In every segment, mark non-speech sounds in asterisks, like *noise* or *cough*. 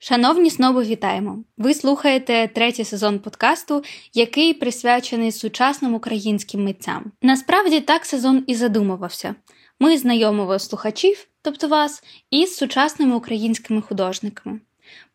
Шановні сноби, вітаємо! Ви слухаєте третій сезон подкасту, який присвячений сучасним українським митцям. Насправді так сезон і задумувався. Ми знайомимо слухачів, тобто вас, із сучасними українськими художниками.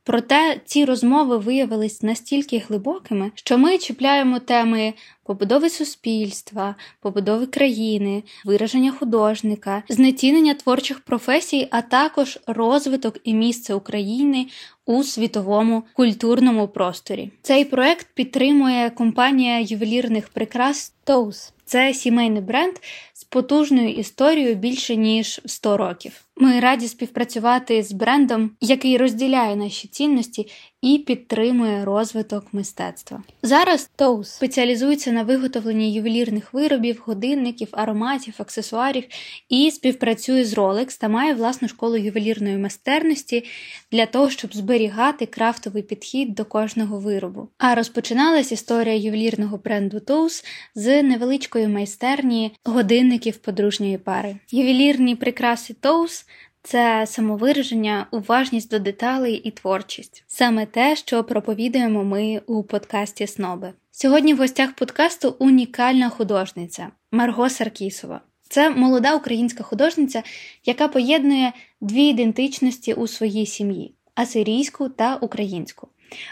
Проте ці розмови виявились настільки глибокими, що ми чіпляємо теми побудови суспільства, побудови країни, вираження художника, знецінення творчих професій, а також розвиток і місце України у світовому культурному просторі. Цей проект підтримує компанія ювелірних прикрас Toes. Це сімейний бренд з потужною історією більше ніж 100 років. Ми раді співпрацювати з брендом, який розділяє наші цінності і підтримує розвиток мистецтва. Зараз Toes спеціалізується на виготовленні ювелірних виробів, годинників, ароматів, аксесуарів і співпрацює з Rolex та має власну школу ювелірної майстерності для того, щоб зберігати крафтовий підхід до кожного виробу. А розпочиналась історія ювелірного бренду Toes з невеличкої майстерні годинників подружньої пари. Ювелірні прикраси Toes це самовираження, уважність до деталей і творчість саме те, що проповідуємо ми у подкасті Сноби. Сьогодні в гостях подкасту унікальна художниця Марго Саркісова. Це молода українська художниця, яка поєднує дві ідентичності у своїй сім'ї асирійську та українську.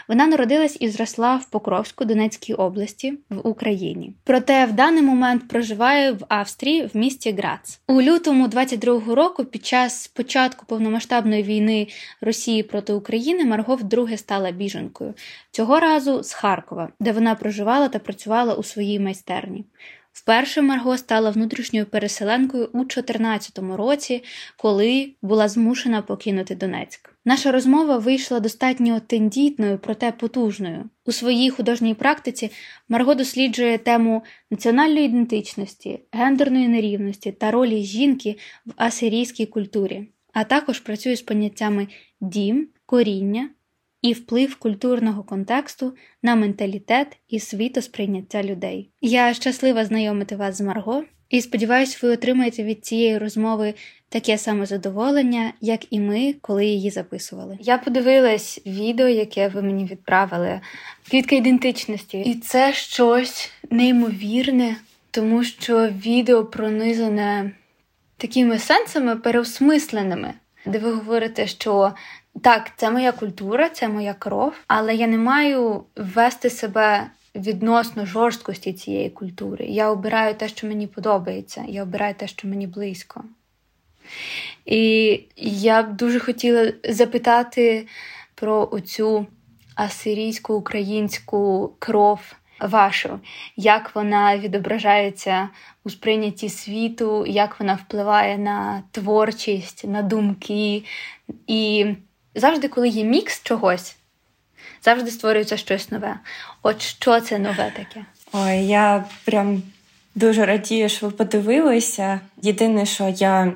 Вона народилась і зросла в Покровську Донецькій області в Україні. Проте в даний момент проживає в Австрії в місті Грац. У лютому 22-го року, під час початку повномасштабної війни Росії проти України, Марго вдруге стала біженкою. Цього разу з Харкова, де вона проживала та працювала у своїй майстерні. Вперше Марго стала внутрішньою переселенкою у 2014 році, коли була змушена покинути Донецьк. Наша розмова вийшла достатньо тендітною, проте потужною. У своїй художній практиці Марго досліджує тему національної ідентичності, гендерної нерівності та ролі жінки в асирійській культурі, а також працює з поняттями дім, коріння і вплив культурного контексту на менталітет і світосприйняття людей. Я щаслива знайомити вас з Марго і сподіваюся, ви отримаєте від цієї розмови таке саме задоволення, як і ми, коли її записували. Я подивилась відео, яке ви мені відправили, квітка ідентичності, і це щось неймовірне, тому що відео пронизане такими сенсами переосмисленими, де ви говорите, що так, це моя культура, це моя кров, але я не маю вести себе відносно жорсткості цієї культури. Я обираю те, що мені подобається, я обираю те, що мені близько. І я б дуже хотіла запитати про оцю асирійську українську кров вашу, як вона відображається у сприйнятті світу, як вона впливає на творчість, на думки. І завжди, коли є мікс чогось, завжди створюється щось нове. От що це нове таке? Ой, я прям дуже радію, що ви подивилися. Єдине, що я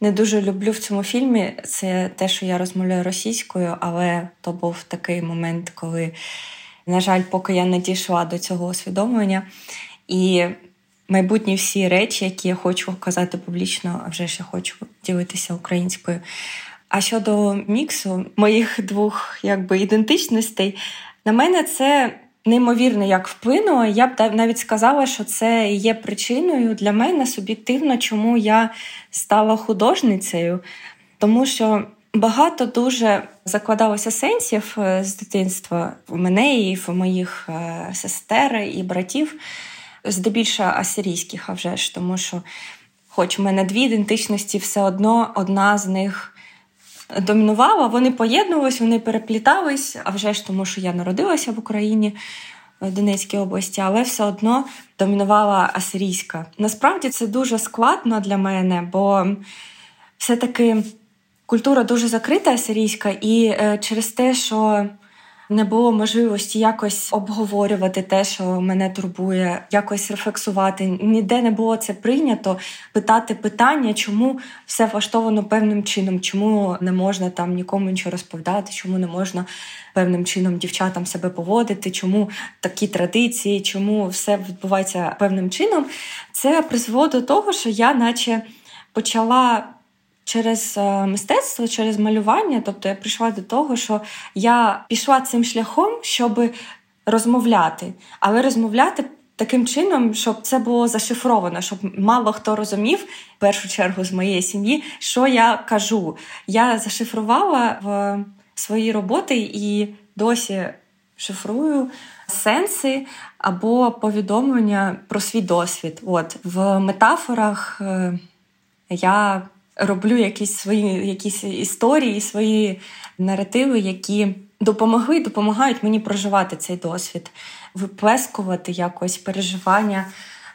не дуже люблю в цьому фільмі, це те, що я розмовляю російською, але то був такий момент, коли, на жаль, поки я не дійшла до цього усвідомлення. І майбутні всі речі, які я хочу казати публічно, а вже ж я хочу ділитися українською. А щодо міксу моїх двох якби ідентичностей, на мене це неймовірно як вплинуло. Я б навіть сказала, що це є причиною для мене суб'єктивно, чому я стала художницею, тому що. Багато дуже закладалося сенсів е, з дитинства в мене і в моїх е, сестер і братів, здебільшого асирійських, а вже ж, тому що, хоч у мене дві ідентичності, все одно одна з них домінувала, вони поєднувались, вони переплітались, а вже ж тому, що я народилася в Україні. В Донецькій області, але все одно домінувала асирійська. Насправді це дуже складно для мене, бо все-таки культура дуже закрита асирійська, і е, через те, що не було можливості якось обговорювати те, що мене турбує, якось рефлексувати. Ніде не було це прийнято питати питання, чому все влаштовано певним чином, чому не можна там нікому нічого розповідати, чому не можна певним чином дівчатам себе поводити, чому такі традиції, чому все відбувається певним чином. Це призвело до того, що я, наче, почала через е, мистецтво, через малювання. Тобто я прийшла до того, що я пішла цим шляхом, щоб розмовляти, але розмовляти. Таким чином, щоб це було зашифровано, щоб мало хто розумів, в першу чергу з моєї сім'ї, що я кажу. Я зашифрувала в свої роботи і досі шифрую сенси або повідомлення про свій досвід. От в метафорах е, я роблю якісь свої якісь історії, свої наративи, які допомогли, допомагають мені проживати цей досвід, виплескувати якось переживання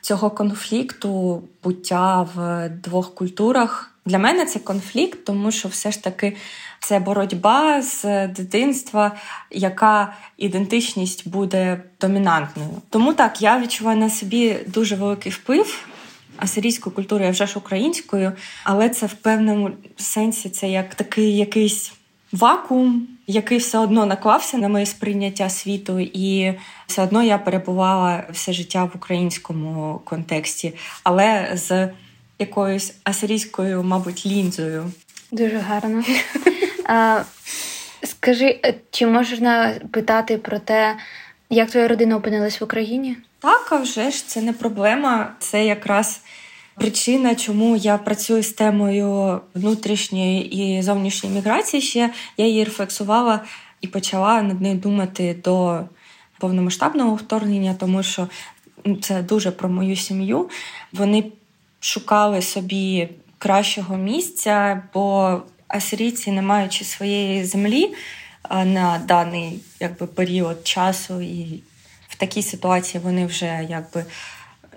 цього конфлікту, буття в двох культурах. Для мене це конфлікт, тому що все ж таки це боротьба з дитинства, яка ідентичність буде домінантною. Тому так я відчуваю на собі дуже великий вплив. Асирійською культурою, я вже ж українською, але це в певному сенсі це як такий якийсь вакуум, який все одно наклався на моє сприйняття світу, і все одно я перебувала все життя в українському контексті, але з якоюсь асирійською, мабуть, лінзою. Дуже гарно. Скажи, е, чи можна питати про те, як твоя родина опинилась в Україні? Так, а вже ж це не проблема. Це якраз причина, чому я працюю з темою внутрішньої і зовнішньої міграції. Ще я її рефлексувала і почала над нею думати до повномасштабного вторгнення, тому що ну, це дуже про мою сім'ю. Вони шукали собі кращого місця, бо асирійці, не маючи своєї землі на даний якби, період часу, і такій ситуації вони вже якби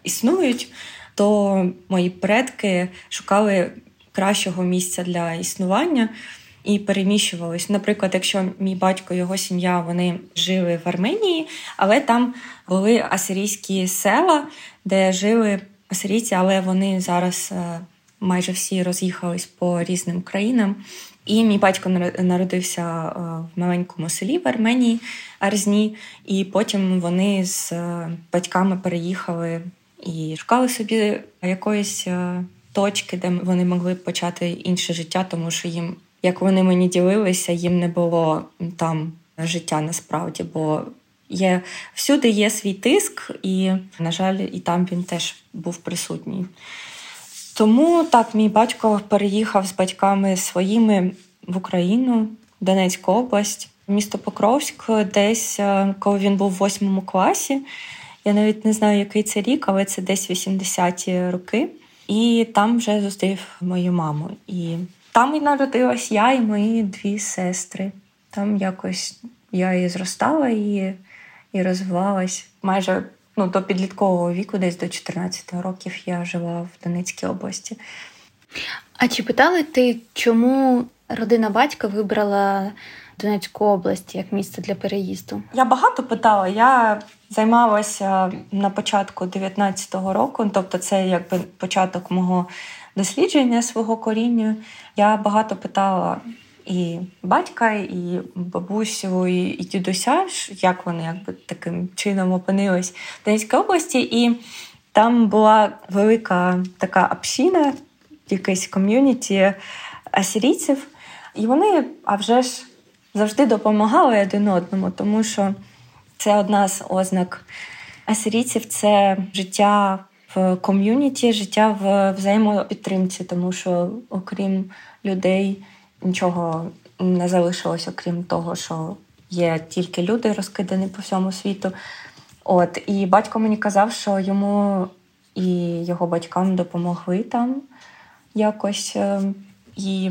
існують, то мої предки шукали кращого місця для існування. І переміщувались. Наприклад, якщо мій батько, його сім'я, вони жили в Арменії, але там були асирійські села, де жили асирійці, але вони зараз е, майже всі роз'їхались по різним країнам. І мій батько народився е, в маленькому селі в Арменії Арзні, і потім вони з е, батьками переїхали і шукали собі якоїсь е, точки, де вони могли почати інше життя, тому що їм, як вони мені ділилися, їм не було там життя насправді. бо є всюди є свій тиск, і, на жаль, і там він теж був присутній. Тому так, мій батько переїхав з батьками своїми в Україну, Донецьку область, місто Покровськ, десь е, коли він був в восьмому класі. Я навіть не знаю, який це рік, але це десь 80-ті роки. І там вже зустрів мою маму. І там і народилась я і мої дві сестри. Там якось я і зростала і і розвивалась майже ну, до підліткового віку, десь до 14 років, я жила в Донецькій області. А чи питали ти, чому родина батька вибрала Донецьку область як місце для переїзду? Я багато питала. Я займалася на початку 19-го року, тобто це якби початок мого дослідження свого коріння. Я багато питала і батька, і бабусю, і, і дідуся, як вони якби таким чином опинились в Донецькій області. І там була велика така община, якесь ком'юніті асирійців. І вони, а вже ж, завжди допомагали один одному, тому що це одна з ознак асирійців це життя в ком'юніті, життя в взаємопідтримці, тому що окрім людей нічого не залишилось, окрім того, що є тільки люди розкидані по всьому світу. От і батько мені казав, що йому і його батькам допомогли там якось. Е, і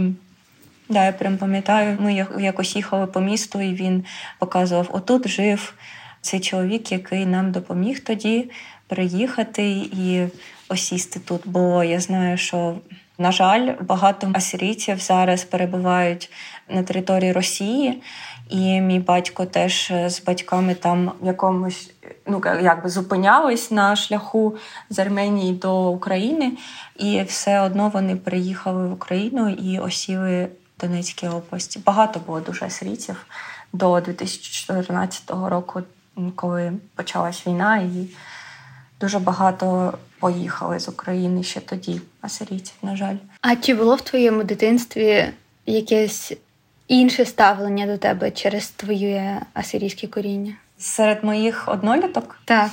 да, я прям пам'ятаю, ми якось їхали по місту, і він показував: отут жив цей чоловік, який нам допоміг тоді приїхати і осісти тут. Бо я знаю, що на жаль, багато асирійців зараз перебувають на території Росії, і мій батько теж з батьками там в якомусь ну якби зупинялись на шляху з Арменії до України, і все одно вони приїхали в Україну і осіли в Донецькій області. Багато було дуже асирійців до 2014 року, коли почалась війна, і дуже багато поїхали з України ще тоді, асирійців, на жаль. А чи було в твоєму дитинстві якесь інше ставлення до тебе через твоє асирійське коріння? Серед моїх одноліток? Так.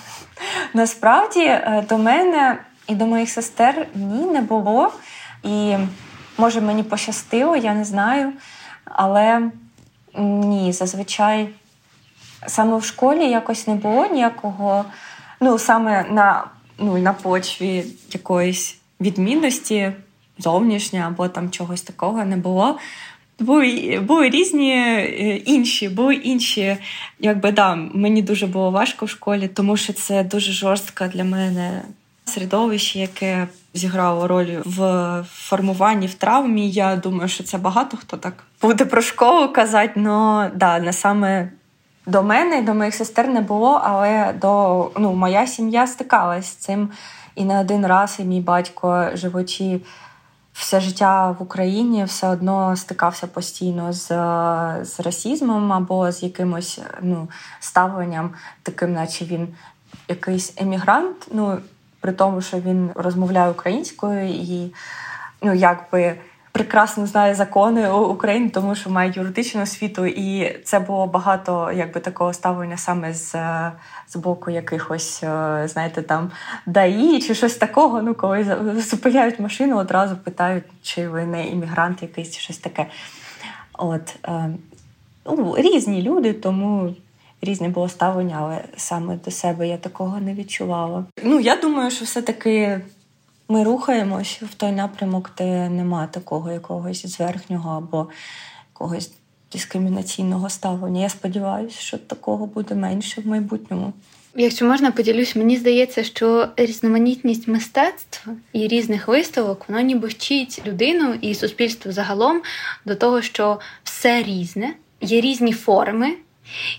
Насправді е, до мене і до моїх сестер ні, не було. І може мені пощастило, я не знаю. Але ні, зазвичай саме в школі якось не було ніякого, ну саме на ну, на почві якоїсь відмінності зовнішньої або там чогось такого не було. Були були різні е, інші, були інші. Якби да, мені дуже було важко в школі, тому що це дуже жорстке для мене середовище, яке зіграло роль в формуванні в травмі. Я думаю, що це багато хто так буде про школу казати. але да, не саме до мене, до моїх сестер не було, але до ну, моя сім'я стикалась з цим і не один раз, і мій батько, живучи все життя в Україні, все одно стикався постійно з з расізмом або з якимось ну, ставленням, таким, наче він якийсь емігрант. Ну, при тому, що він розмовляє українською і ну, якби прекрасно знає закони України, тому що має юридичну освіту, і це було багато якби такого ставлення саме з з боку якихось, е, знаєте, там ДАІ чи щось такого. Ну, коли зупиняють машину, одразу питають, чи ви не іммігрант якийсь чи щось таке. От е, ну, різні люди, тому. Різне було ставлення, але саме до себе я такого не відчувала. Ну я думаю, що все-таки ми рухаємось в той напрямок, де нема такого якогось зверхнього або якогось дискримінаційного ставлення. Я сподіваюся, що такого буде менше в майбутньому. Якщо можна поділюсь, мені здається, що різноманітність мистецтв і різних виставок воно ніби вчить людину і суспільство загалом до того, що все різне, є різні форми.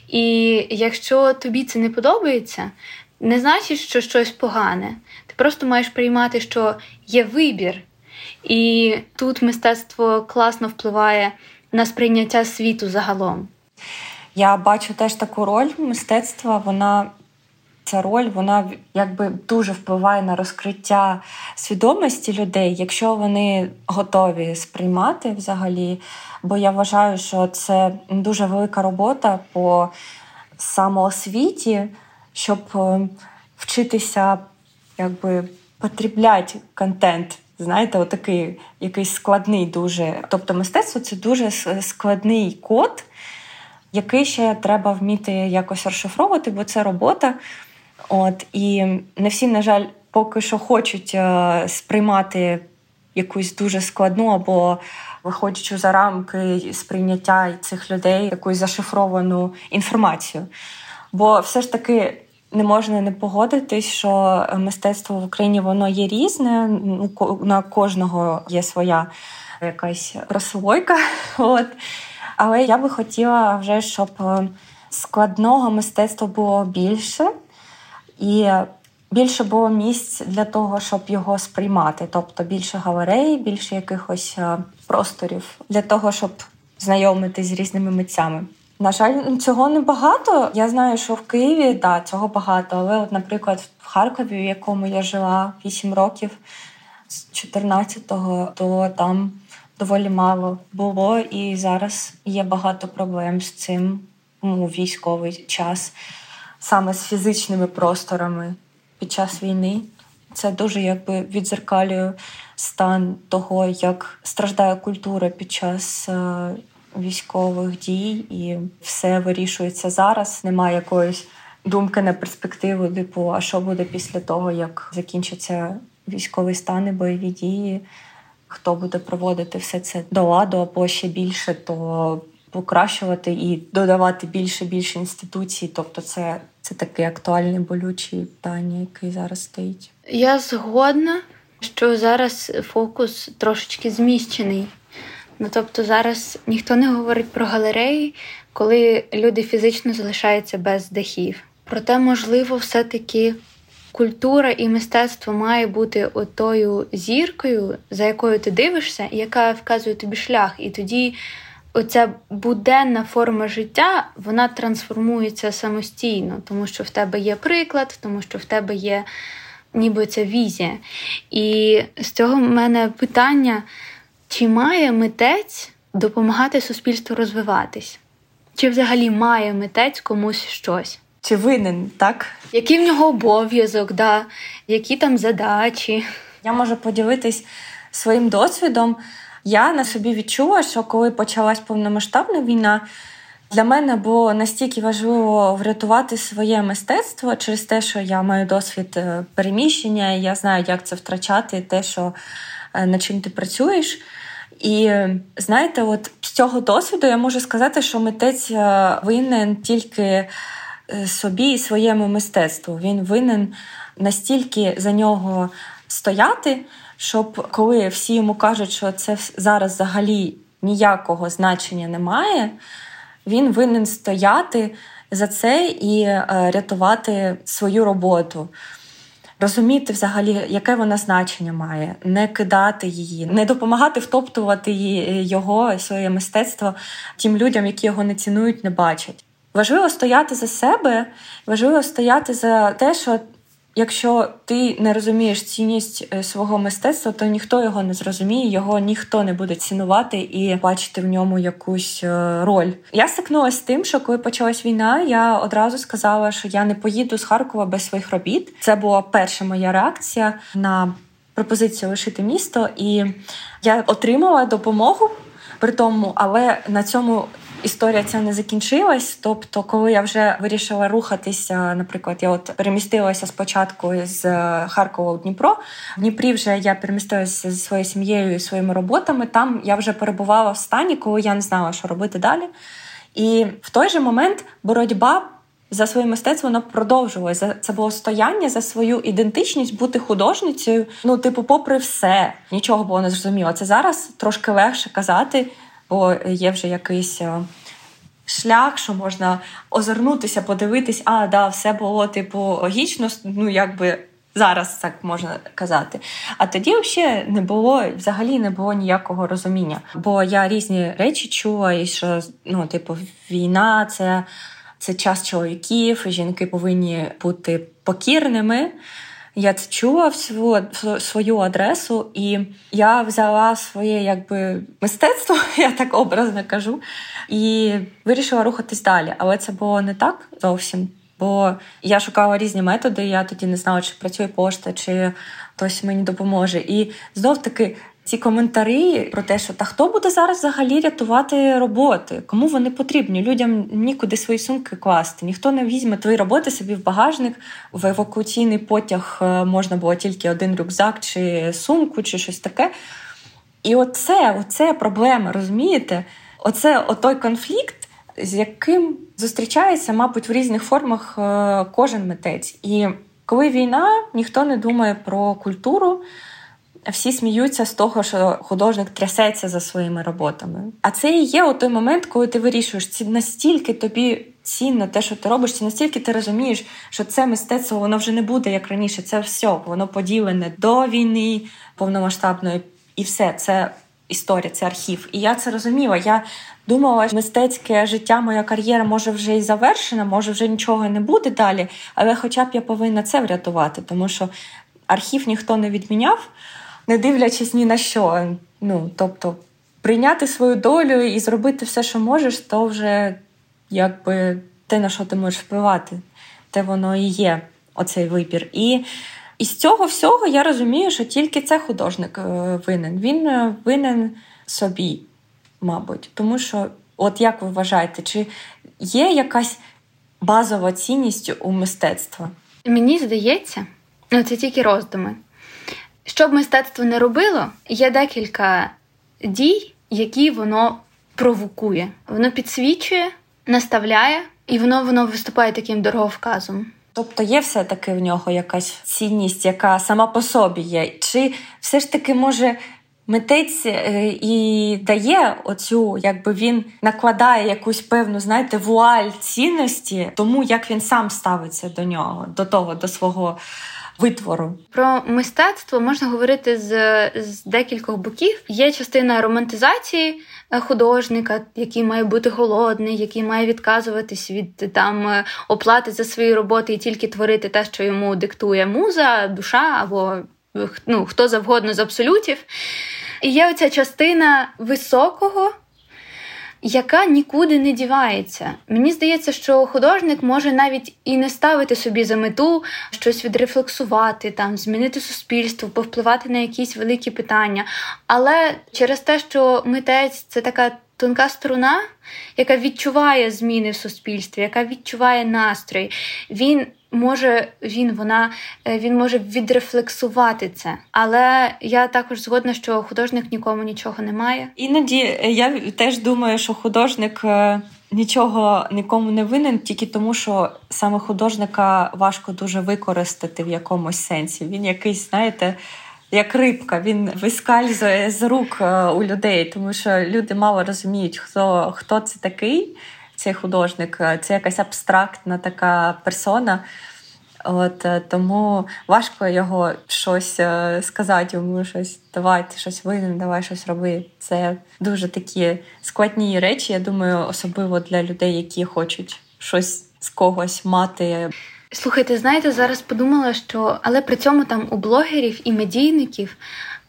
І якщо тобі це не подобається, не значить, що щось погане. Просто маєш приймати, що є вибір. І тут мистецтво класно впливає на сприйняття світу загалом. Я бачу теж таку роль мистецтва. Вона ця роль вона якби дуже впливає на розкриття свідомості людей, якщо вони готові сприймати взагалі. Бо я вважаю, що це дуже велика робота по самоосвіті щоб е, вчитися якби потрібляти контент. Знаєте, отакий якийсь складний дуже. Тобто, мистецтво це дуже складний код, який ще треба вміти якось розшифровувати, бо це робота. От І не всі, на жаль, поки що хочуть е, сприймати якусь дуже складну або виходячи за рамки сприйняття цих людей, якусь зашифровану інформацію. Бо все ж таки не можна не погодитись, що мистецтво в Україні воно є різне. Ну, на кожного є своя якась прослойка. *laughs* От. Але я би хотіла вже, щоб е, складного мистецтва було більше і більше було місць для того, щоб його сприймати. Тобто більше галерей, більше якихось е, просторів для того, щоб знайомитись з різними митцями. На жаль, цього не багато. Я знаю, що в Києві да, цього багато, але, от, наприклад, в Харкові, в якому я жила 8 років з 14-го, то там доволі мало було, і зараз є багато проблем з цим у військовий час, саме з фізичними просторами під час війни. Це дуже якби відзеркалює стан того, як страждає культура під час е, військових дій, і все вирішується зараз. Немає якоїсь думки на перспективу, типу, а що буде після того, як закінчиться військовий стан бойові дії. Хто буде проводити все це до ладу, або ще більше, то покращувати і додавати більше більше інституцій. Тобто, це це таке актуальне болюче питання, яке зараз стоїть. Я згодна, що зараз фокус трошечки зміщений Ну тобто зараз ніхто не говорить про галереї, коли люди фізично залишаються без дахів. Проте, можливо, все-таки культура і мистецтво має бути отою зіркою, за якою ти дивишся, яка вказує тобі шлях. І тоді оця буденна форма життя вона трансформується самостійно, тому що в тебе є приклад, тому що в тебе є ніби це візія. І з цього в мене питання: чи має митець допомагати суспільству розвиватись? Чи взагалі має митець комусь щось? Чи винен, так? Який в нього обов'язок, да? які там задачі? Я можу поділитись своїм досвідом. Я на собі відчула, що коли почалась повномасштабна війна, для мене було настільки важливо врятувати своє мистецтво через те, що я маю досвід е, переміщення, і я знаю, як це втрачати, те, що над чим ти працюєш. І знаєте, от з цього досвіду я можу сказати, що митець е, винен тільки собі і своєму мистецтву. Він винен настільки за нього стояти, щоб коли всі йому кажуть, що це зараз взагалі ніякого значення немає, він винен стояти за це і е, рятувати свою роботу. Розуміти взагалі, яке вона значення має, не кидати її, не допомагати втоптувати його, своє мистецтво тим людям, які його не цінують, не бачать. Важливо стояти за себе, важливо стояти за те, що якщо ти не розумієш цінність е, свого мистецтва, то ніхто його не зрозуміє, його ніхто не буде цінувати і бачити в ньому якусь е, роль. Я стикнулася з тим, що коли почалась війна, я одразу сказала, що я не поїду з Харкова без своїх робіт. Це була перша моя реакція на пропозицію лишити місто, і я отримала допомогу при тому, але на цьому історія ця не закінчилась. Тобто, коли я вже вирішила рухатися, наприклад, я от перемістилася спочатку з Харкова у Дніпро. В Дніпрі вже я перемістилася зі своєю сім'єю і своїми роботами. Там я вже перебувала в стані, коли я не знала, що робити далі. І в той же момент боротьба. За своє мистецтво воно продовжувалося. Це було стояння за свою ідентичність, бути художницею. Ну, типу, попри все, нічого було не зрозуміло. Це зараз трошки легше казати, бо є вже якийсь е, шлях, що можна озирнутися, подивитись, а да, все було типу логічно, ну якби. Зараз так можна казати. А тоді взагалі не було взагалі не було ніякого розуміння. Бо я різні речі чула, і що ну, типу, війна це це час чоловіків, жінки повинні бути покірними. Я це чула в свою, свою адресу, і я взяла своє якби мистецтво, *laughs* я так образно кажу, і вирішила рухатись далі. Але це було не так зовсім. Бо я шукала різні методи, я тоді не знала, чи працює пошта, чи хтось мені допоможе. І знов таки ці коментарі про те, що та хто буде зараз взагалі рятувати роботи, кому вони потрібні? Людям нікуди свої сумки класти. Ніхто не візьме твої роботи собі в багажник. В евакуаційний потяг е, можна було тільки один рюкзак, чи сумку, чи щось таке. І оце, оце проблема, розумієте? Оце отой конфлікт. З яким зустрічається, мабуть, в різних формах е, кожен митець. І коли війна, ніхто не думає про культуру, всі сміються з того, що художник трясеться за своїми роботами. А це і є той момент, коли ти вирішуєш, ці настільки тобі цінно те, що ти робиш, чи настільки ти розумієш, що це мистецтво воно вже не буде як раніше. Це все, воно поділене до війни повномасштабної, і все це. Історія, це архів. І я це розуміла. Я думала, що мистецьке життя, моя кар'єра може вже і завершена, може вже нічого не буде далі. Але хоча б я повинна це врятувати, тому що архів ніхто не відміняв не дивлячись ні на що. Ну, тобто, прийняти свою долю і зробити все, що можеш, то вже якби те, на що ти можеш впливати, те воно і є, оцей вибір. І і з цього всього я розумію, що тільки це художник е, винен. Він е, винен собі, мабуть. Тому що, от як ви вважаєте, чи є якась базова цінність у мистецтва? Мені здається, ну це тільки роздуми. Що б мистецтво не робило, є декілька дій, які воно провокує. Воно підсвічує, наставляє, і воно воно виступає таким дороговказом. Тобто є все-таки в нього якась цінність, яка сама по собі є. Чи все ж таки може митець е, і дає оцю, якби він накладає якусь певну, знаєте, вуаль цінності, тому як він сам ставиться до нього, до того, до свого витвору. Про мистецтво можна говорити з, з декількох боків. Є частина романтизації е, художника, який має бути голодний, який має відказуватись від там е, оплати за свої роботи і тільки творити те, що йому диктує муза, душа або ну, хто завгодно з абсолютів. І є оця частина високого яка нікуди не дівається. Мені здається, що художник може навіть і не ставити собі за мету щось відрефлексувати, там змінити суспільство, повпливати на якісь великі питання. Але через те, що митець це така тонка струна, яка відчуває зміни в суспільстві, яка відчуває настрій, він може він вона е, він може відрефлексувати це. Але я також згодна, що художник нікому нічого не має. Іноді е, я теж думаю, що художник. Е, нічого нікому не винен, тільки тому, що саме художника важко дуже використати в якомусь сенсі. Він якийсь, знаєте, як рибка, він вискальзує з рук у людей, тому що люди мало розуміють, хто, хто це такий цей художник, е, це якась абстрактна така персона. От е, Тому важко його щось е, сказати, йому щось давайте, щось винен, давай щось роби. Це дуже такі складні речі, я думаю, особливо для людей, які хочуть щось з когось мати. Слухайте, знаєте, зараз подумала, що але при цьому там у блогерів і медійників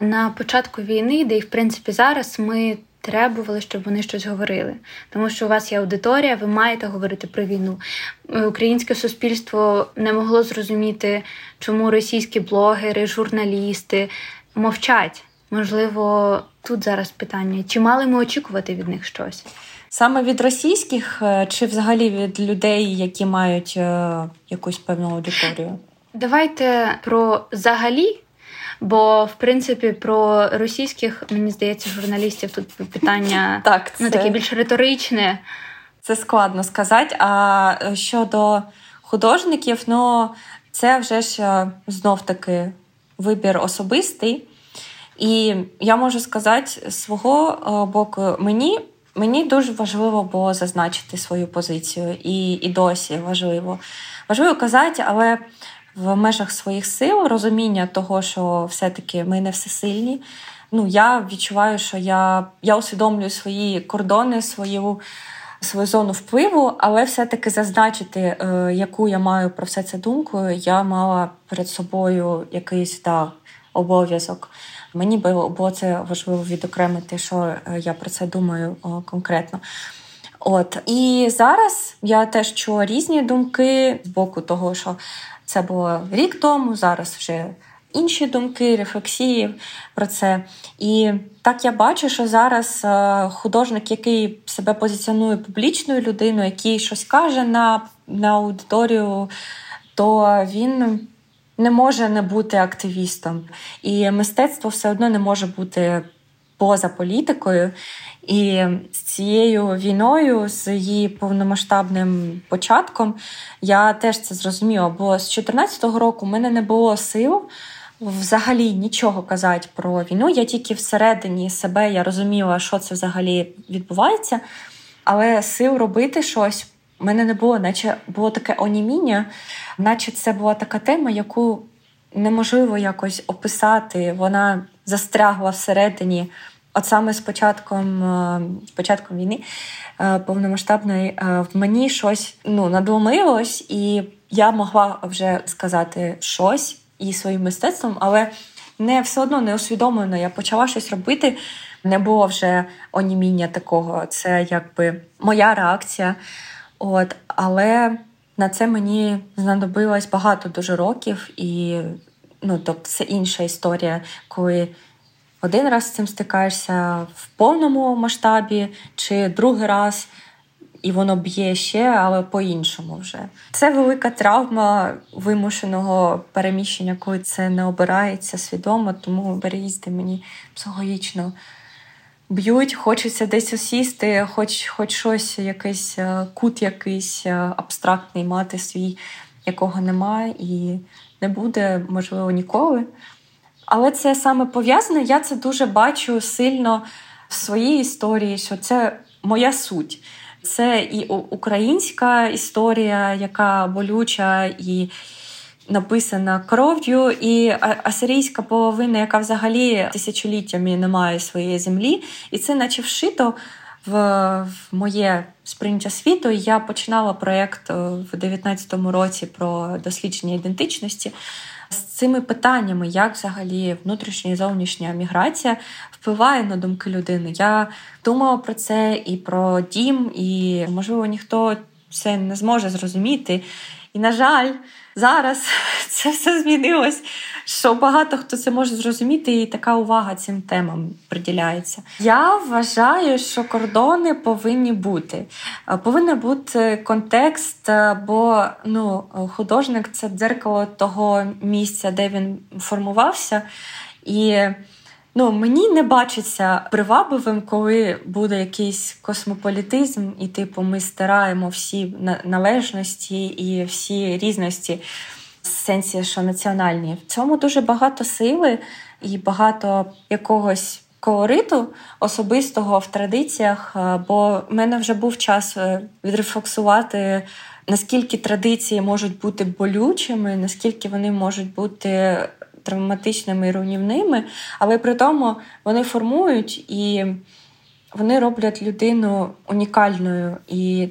на початку війни, де і в принципі зараз ми требували, щоб вони щось говорили. Тому що у вас є аудиторія, ви маєте говорити про війну. Е, українське суспільство не могло зрозуміти, чому російські блогери, журналісти мовчать. Можливо, тут зараз питання: чи мали ми очікувати від них щось? Саме від російських е, чи взагалі від людей, які мають е, якусь певну аудиторію? Давайте про взагалі Бо, в принципі, про російських, мені здається, журналістів тут питання *laughs* так, ну, це... ну, таке більш риторичне. Це складно сказати. А щодо художників, ну це вже ж е, знов таки вибір особистий. І я можу сказати, з свого е, боку, мені мені дуже важливо було зазначити свою позицію, і і досі важливо. Важливо казати, але в межах своїх сил, розуміння того, що все-таки ми не всесильні. Ну, я відчуваю, що я я усвідомлюю свої кордони, свою свою зону впливу, але все-таки зазначити, е, яку я маю про все це думку, я мала перед собою якийсь да, обов'язок. Мені було це важливо відокремити, що е, я про це думаю конкретно. От і зараз я теж чула різні думки з боку того, що це було рік тому, зараз вже інші думки, рефлексії про це. І так я бачу, що зараз е, художник, який себе позиціонує публічною людиною, який щось каже на, на аудиторію, то він. Не може не бути активістом, і мистецтво все одно не може бути поза політикою. І з цією війною, з її повномасштабним початком, я теж це зрозуміла. Бо з 2014 року в мене не було сил взагалі нічого казати про війну. Я тільки всередині себе я розуміла, що це взагалі відбувається, але сил робити щось. У мене не було, наче було таке оніміння, наче це була така тема, яку неможливо якось описати. Вона застрягла всередині. От саме з початком е, з початком війни е, повномасштабної е, в мені щось ну надломилось, і я могла вже сказати щось і своїм мистецтвом, але не все одно не усвідомлено. Я почала щось робити. Не було вже оніміння такого. Це якби моя реакція. От, Але на це мені знадобилось багато дуже років, і ну, тобто це інша історія, коли один раз з цим стикаєшся в повному масштабі, чи другий раз, і воно б'є ще, але по-іншому вже. Це велика травма вимушеного переміщення, коли це не обирається свідомо, тому переїзди мені психологічно. Б'ють, хочеться десь осісти, хоч хоч щось, якийсь е, кут, якийсь е, абстрактний мати свій, якого немає, і не буде, можливо, ніколи. Але це саме пов'язане. Я це дуже бачу сильно в своїй історії, що це моя суть. Це і українська історія, яка болюча, і написана кров'ю, і асирійська половина, яка взагалі тисячоліттями не має своєї землі, і це, наче вшито в, в моє сприйняття світу. Я починала проєкт в 19-му році про дослідження ідентичності. З цими питаннями, як взагалі внутрішня і зовнішня міграція впливає на думки людини. Я думала про це і про дім, і можливо ніхто це не зможе зрозуміти. І, на жаль, зараз *laughs* це все змінилось. Що багато хто це може зрозуміти, і така увага цим темам приділяється. Я вважаю, що кордони повинні бути. Е, повинен бути контекст, е, бо ну, художник це дзеркало того місця, де він формувався. І Ну, мені не бачиться привабливим, коли буде якийсь космополітизм, і типу ми стираємо всі належності і всі різності в сенсі, що національні. В цьому дуже багато сили і багато якогось колориту особистого в традиціях. Бо в мене вже був час е, відрефлексувати, наскільки традиції можуть бути болючими, наскільки вони можуть бути травматичними і руйнівними, але при тому вони формують і вони роблять людину унікальною і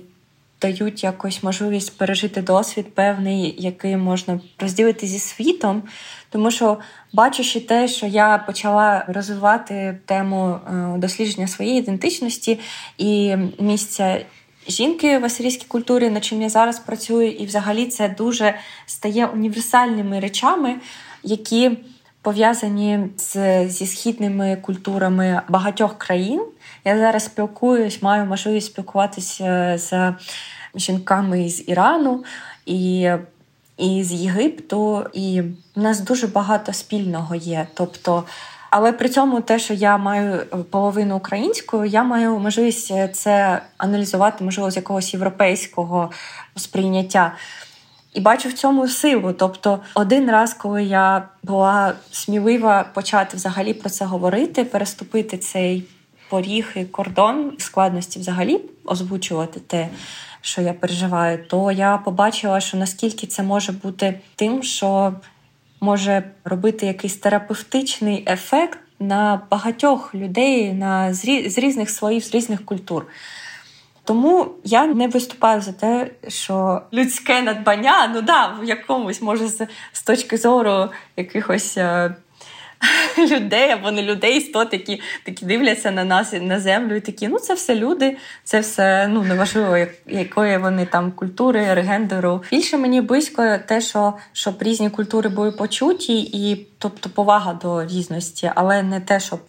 дають якось можливість пережити досвід певний, який можна розділити зі світом. Тому що, бачучи те, що я почала розвивати тему е, дослідження своєї ідентичності і місця. Жінки в асирійській культурі, над чим я зараз працюю, і взагалі це дуже стає універсальними речами, які пов'язані з, зі східними культурами багатьох країн. Я зараз спілкуюсь, маю можливість спілкуватися з жінками з Ірану і і з Єгипту, і в нас дуже багато спільного є. Тобто, але при цьому те, що я маю половину українською, я маю можливість це аналізувати, можливо, з якогось європейського сприйняття. І бачу в цьому силу. Тобто, один раз, коли я була смілива почати взагалі про це говорити, переступити цей поріг і кордон складності, взагалі озвучувати те, що я переживаю, то я побачила, що наскільки це може бути тим, що може робити якийсь терапевтичний ефект на багатьох людей на з різних слоїв, з різних культур. Тому я не виступаю за те, що людське надбання, ну да, в якомусь може з, з точки зору якихось е, *laughs* людей або не людей, істот, які такі дивляться на нас на землю, і такі, ну це все люди, це все ну неважливо, якої вони там культури, регендеру. Більше мені близько те, що щоб різні культури були почуті, і тобто повага до різності, але не те, щоб.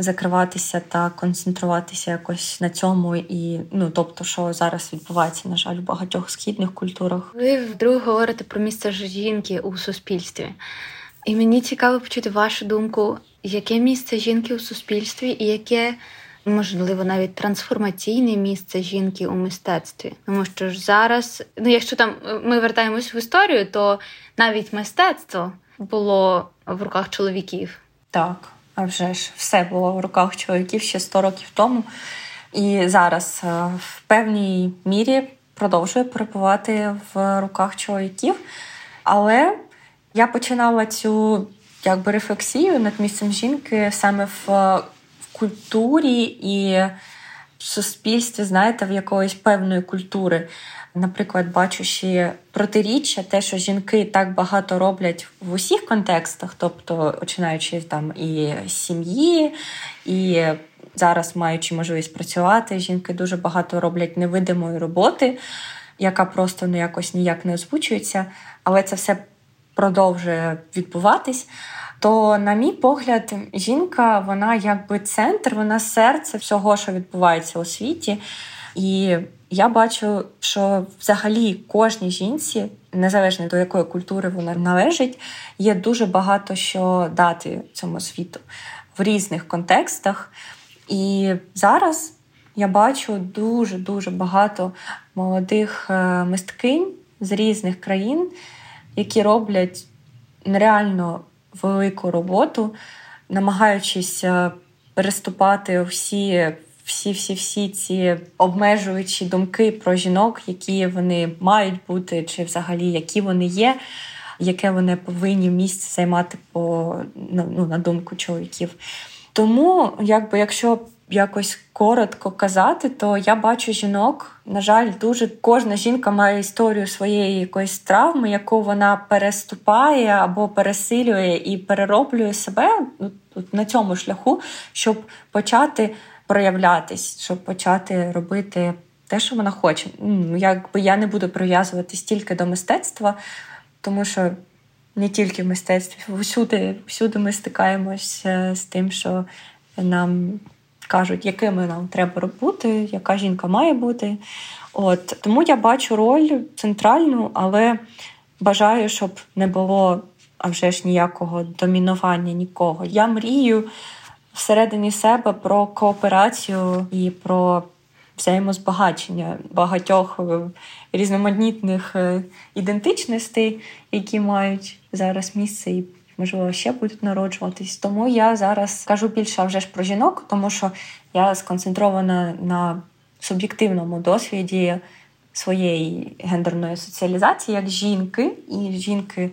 Е, закриватися та концентруватися якось на цьому, і ну тобто, що зараз відбувається, на жаль, в багатьох східних культурах. Ви вдруге говорите про місце жінки у суспільстві, і мені цікаво почути вашу думку, яке місце жінки у суспільстві, і яке. Можливо, навіть трансформаційне місце жінки у мистецтві. Тому що ж зараз, ну якщо там ми вертаємось в історію, то навіть мистецтво було в руках чоловіків. Так. А вже ж все було в руках чоловіків ще 100 років тому. І зараз е, в певній мірі продовжує перебувати в руках чоловіків. Але я починала цю якби рефлексію над місцем жінки саме в, в культурі і суспільстві, знаєте, в якоїсь певної культури наприклад, бачучи протиріччя, те, що жінки так багато роблять в усіх контекстах, тобто починаючи там і сім'ї, і зараз маючи можливість працювати, жінки дуже багато роблять невидимої роботи, яка просто ну, якось ніяк не озвучується, але це все продовжує відбуватись. То, на мій погляд, жінка, вона якби центр, вона серце всього, що відбувається у світі. І я бачу, що взагалі кожній жінці, незалежно до якої культури вона належить, є дуже багато що дати цьому світу в різних контекстах. І зараз я бачу дуже дуже багато молодих е, мисткинь з різних країн, які роблять нереально велику роботу, намагаючись е, переступати всі всі-всі-всі ці обмежуючі думки про жінок, які вони мають бути, чи взагалі які вони є. яке вони повинні місце займати по ну, на думку чоловіків. Тому, якби якщо якось коротко казати, то я бачу жінок. На жаль, дуже кожна жінка має історію своєї якоїсь травми, яку вона переступає або пересилює і перероблює себе на цьому шляху, щоб почати проявлятись, щоб почати робити те, що вона хоче. Якби я не буду прив'язуватись тільки до мистецтва, тому що. Не тільки в мистецтві, всюди всюди ми стикаємося з тим, що нам кажуть, якими нам треба бути, яка жінка має бути. От Тому я бачу роль центральну, але бажаю, щоб не було а вже ж ніякого домінування нікого. Я мрію всередині себе про кооперацію і про взаємозбагачення багатьох е, різноманітних е, ідентичностей, які мають зараз місце і можливо, ще будуть народжуватись. Тому я зараз кажу більше вже ж про жінок, тому що я сконцентрована на суб'єктивному досвіді своєї гендерної соціалізації як жінки і жінки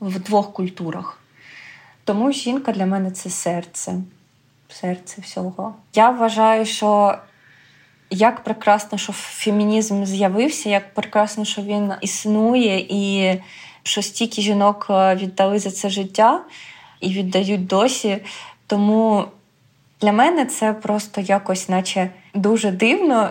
в двох культурах. Тому жінка для мене це серце, серце всього. Я вважаю, що як прекрасно, що фемінізм з'явився, як прекрасно, що він існує і що стільки жінок е, віддали за це життя і віддають досі. Тому для мене це просто якось, наче дуже дивно.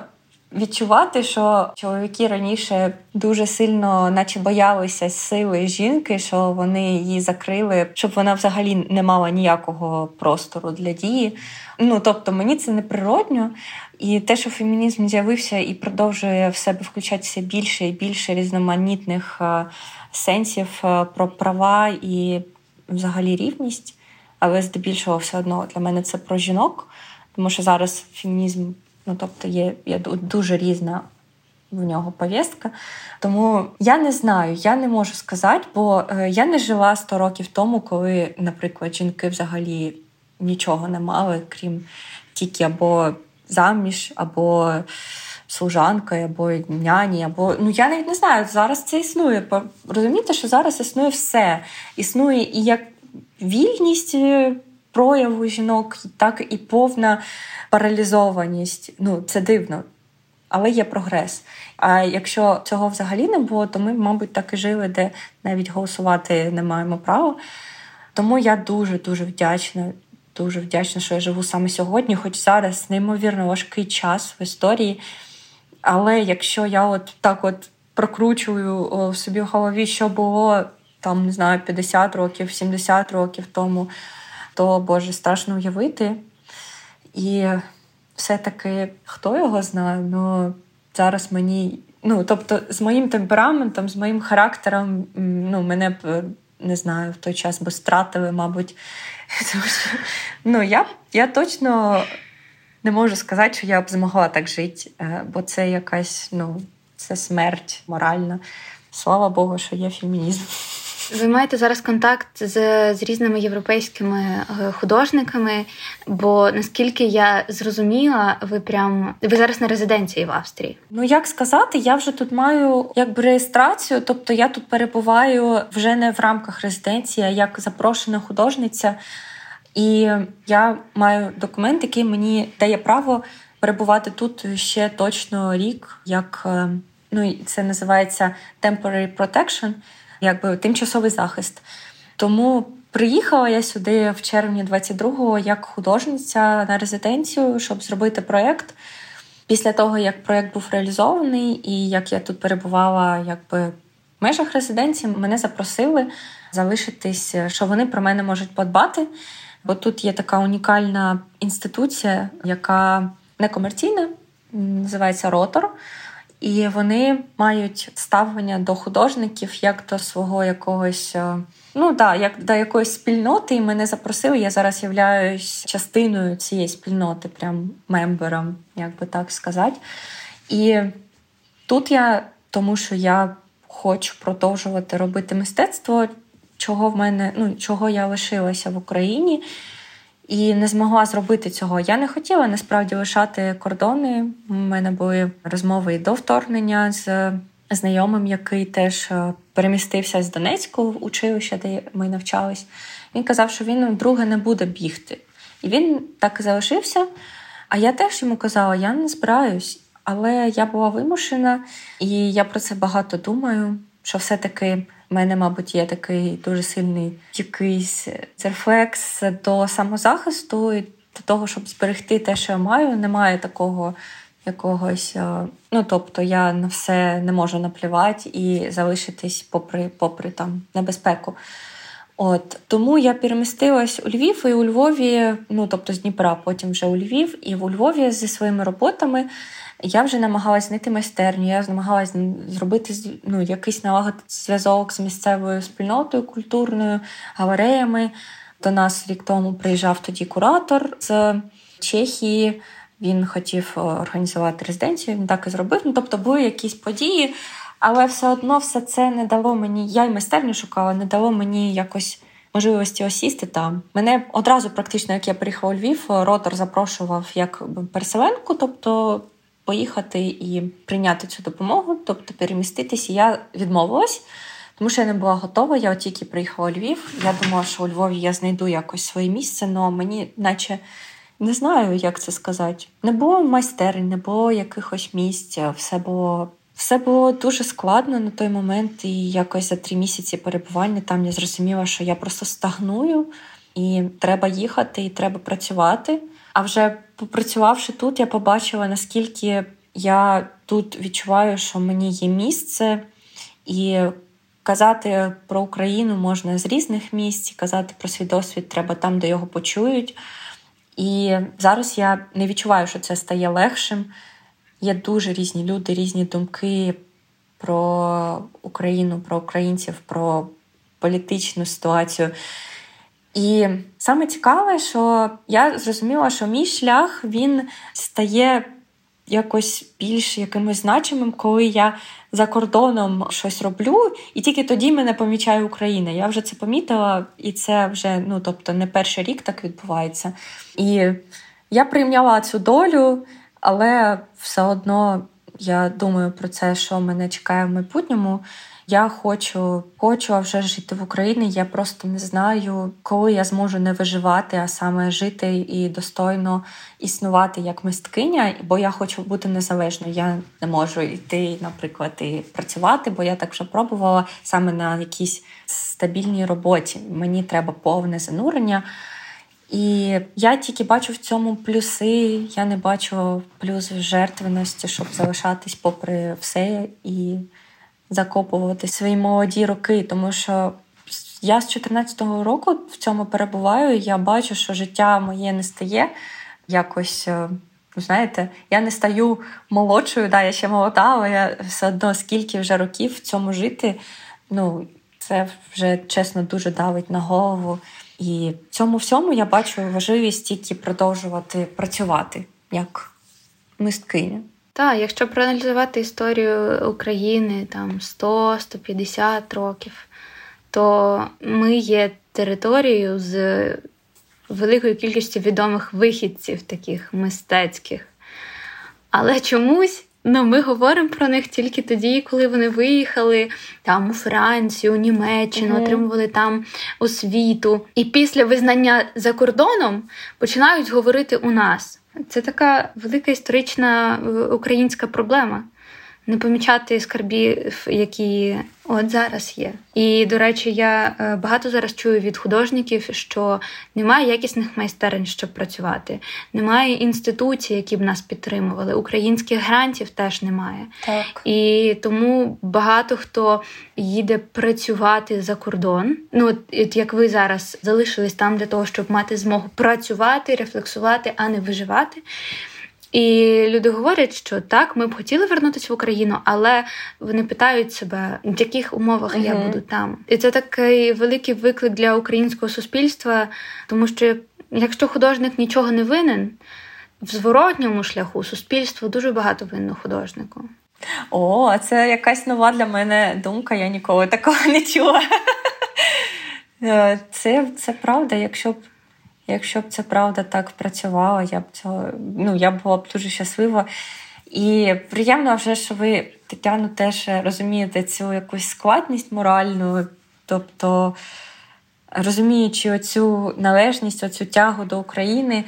Відчувати, що чоловіки раніше дуже сильно, наче боялися сили жінки, що вони її закрили, щоб вона взагалі не мала ніякого простору для дії. Ну тобто мені це неприродньо. І те, що фемінізм з'явився і продовжує в себе включатися більше і більше різноманітних е, сенсів е, про права і взагалі рівність, але здебільшого все одно для мене це про жінок, тому що зараз фемінізм, ну тобто, є, є дуже різна. В нього повістка. Тому я не знаю, я не можу сказати, бо е, я не жила 100 років тому, коли, наприклад, жінки взагалі нічого не мали, крім тільки або заміж, або служанкою, або няні, або ну я навіть не знаю, зараз це існує. Розумієте, що зараз існує все. Існує і як вільність е, прояву жінок, так і повна паралізованість. Ну, це дивно. Але є прогрес. А якщо цього взагалі не було, то ми, мабуть, так і жили, де навіть голосувати не маємо права. Тому я дуже дуже вдячна дуже вдячна, що я живу саме сьогодні, хоч зараз неймовірно важкий час в історії. Але якщо я от так от прокручую в собі в голові, що було там, не знаю, 50 років, 70 років тому, то Боже, страшно уявити. І все-таки хто його знає, ну зараз мені. Ну, тобто, з моїм темпераментом, з моїм характером, ну, мене б не знаю, в той час би стратили, мабуть. *laughs* Тому що, ну, я я точно не можу сказати, що я б змогла так жити, е, бо це якась, ну, це смерть моральна. Слава Богу, що є фемінізм. Ви маєте зараз контакт з з різними європейськими е, художниками, бо наскільки я зрозуміла, ви прям ви зараз на резиденції в Австрії. Ну як сказати, я вже тут маю якби реєстрацію, тобто я тут перебуваю вже не в рамках резиденції, а як запрошена художниця, і я маю документ, який мені дає право перебувати тут ще точно рік, як е, ну це називається temporary protection якби тимчасовий захист. Тому приїхала я сюди в червні 22-го як художниця на резиденцію, щоб зробити проєкт. Після того, як проєкт був реалізований, і як я тут перебувала, якби в межах резиденції, мене запросили залишитись, що вони про мене можуть подбати. Бо тут є така унікальна інституція, яка некомерційна, називається Ротор. І вони мають ставлення до художників як до свого якогось, е, ну да, як до якоїсь спільноти. І мене запросили. Я зараз являюсь частиною цієї спільноти, прям мембером, як би так сказати. І тут я, тому що я хочу продовжувати робити мистецтво, чого в мене, ну чого я лишилася в Україні і не змогла зробити цього. Я не хотіла насправді лишати кордони. У мене були розмови і до вторгнення з знайомим, який теж е, перемістився з Донецьку в училище, де ми навчались. Він казав, що він вдруге не буде бігти. І він так і залишився. А я теж йому казала, я не збираюсь. Але я була вимушена, і я про це багато думаю. Що все-таки в мене, мабуть, є такий дуже сильний якийсь рефлекс до самозахисту і до того, щоб зберегти те, що я маю. Немає такого якогось. Е, ну тобто я на все не можу наплівати і залишитись попри попри там небезпеку. От Тому я перемістилась у Львів і у Львові, ну тобто з Дніпра, потім вже у Львів, і в Львові зі своїми роботами я вже намагалась знайти майстерню, я намагалась зробити ну, якийсь налагодити зв'язок з місцевою спільнотою культурною, галереями. До нас рік тому приїжджав тоді куратор з Чехії. Він хотів організувати резиденцію, він так і зробив. Ну, Тобто були якісь події, але все одно все це не дало мені. Я й майстерню шукала, не дало мені якось можливості осісти там. Мене одразу, практично, як я приїхала у Львів, ротор запрошував як переселенку, тобто поїхати і прийняти цю допомогу, тобто переміститися. Я відмовилась, тому що я не була готова. Я от тільки приїхала у Львів. Я думала, що у Львові я знайду якось своє місце, але мені, наче. Не знаю, як це сказати. Не було майстерень, не було якихось місць. Все було все було дуже складно на той момент, і якось за три місяці перебування там я зрозуміла, що я просто стагную, і треба їхати, і треба працювати. А вже попрацювавши тут, я побачила, наскільки я тут відчуваю, що мені є місце, і казати про Україну можна з різних місць, казати про свій досвід треба там, де його почують. І зараз я не відчуваю, що це стає легшим. Є дуже різні люди, різні думки про Україну, про українців, про політичну ситуацію. І саме цікаве, що я зрозуміла, що мій шлях він стає якось більш якимось значимим, коли я за кордоном щось роблю, і тільки тоді мене помічає Україна. Я вже це помітила, і це вже ну тобто не перший рік так відбувається. І я прийняла цю долю, але все одно я думаю про це, що мене чекає в майбутньому. Я хочу хочу вже жити в Україні. Я просто не знаю, коли я зможу не виживати, а саме жити і достойно існувати як мисткиня, бо я хочу бути незалежною. Я не можу йти, наприклад, і працювати, бо я так вже пробувала саме на якійсь стабільній роботі. Мені треба повне занурення. І я тільки бачу в цьому плюси. Я не бачу плюс в жертвеності, щоб залишатись попри все і закопувати свої молоді роки, тому що я з 14-го року в цьому перебуваю. Я бачу, що життя моє не стає якось. Е, знаєте, я не стаю молодшою, да, я ще молода, але я все одно скільки вже років в цьому жити. Ну, це вже чесно дуже давить на голову. І в цьому всьому я бачу важливість тільки продовжувати працювати як мисткиня. Так, якщо проаналізувати історію України там 100-150 років, то ми є територією з великою кількістю відомих вихідців, таких мистецьких. Але чомусь ну, ми говоримо про них тільки тоді, коли вони виїхали там у Францію, у Німеччину, mm отримували там освіту. І після визнання за кордоном починають говорити у нас. Це така велика історична е, українська проблема не помічати скарбів, які от зараз є. І, до речі, я е, багато зараз чую від художників, що немає якісних майстерень, щоб працювати, немає інституцій, які б нас підтримували. Українських грантів теж немає. Так. І тому багато хто їде працювати за кордон. Ну, от як ви зараз залишились там для того, щоб мати змогу працювати, рефлексувати, а не виживати. І люди говорять, що так, ми б хотіли вернутися в Україну, але вони питають себе, в яких умовах uh-huh. я буду там. І це такий великий виклик для українського суспільства, тому що якщо художник нічого не винен, в зворотньому шляху суспільство дуже багато винно художнику. О, це якась нова для мене думка. Я ніколи такого не чула. *laughs* Е, це це правда, якщо б Якщо б це правда так працювало, я б цього ну я була б дуже щаслива. І приємно вже, що ви Тетяну теж розумієте цю якусь складність моральну, тобто розуміючи оцю належність, оцю тягу до України,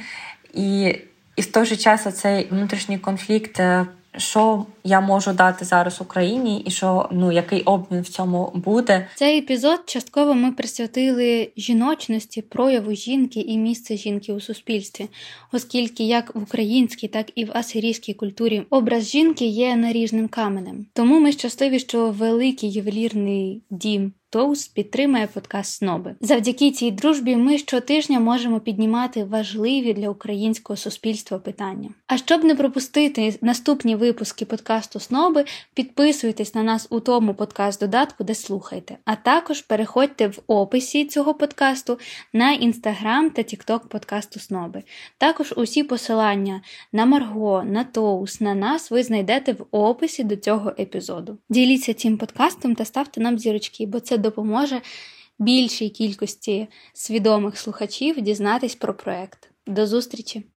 і і в той же час оцей внутрішній конфлікт е, що я можу дати зараз Україні, і що ну який обмін в цьому буде. Цей епізод частково ми присвятили жіночності, прояву жінки і місце жінки у суспільстві, оскільки як в українській, так і в асирійській культурі образ жінки є наріжним каменем. Тому ми щасливі, що великий ювелірний дім. Тоус підтримує подкаст Сноби. Завдяки цій дружбі ми щотижня можемо піднімати важливі для українського суспільства питання. А щоб не пропустити наступні випуски подкасту Сноби, підписуйтесь на нас у тому подкаст-додатку, де слухаєте. А також переходьте в описі цього подкасту на інстаграм та тікток подкасту Сноби. Також усі посилання на Марго, на Тоус, на нас ви знайдете в описі до цього епізоду. Діліться цим подкастом та ставте нам зірочки, бо це допоможе більшій кількості свідомих слухачів дізнатись про проект. До зустрічі!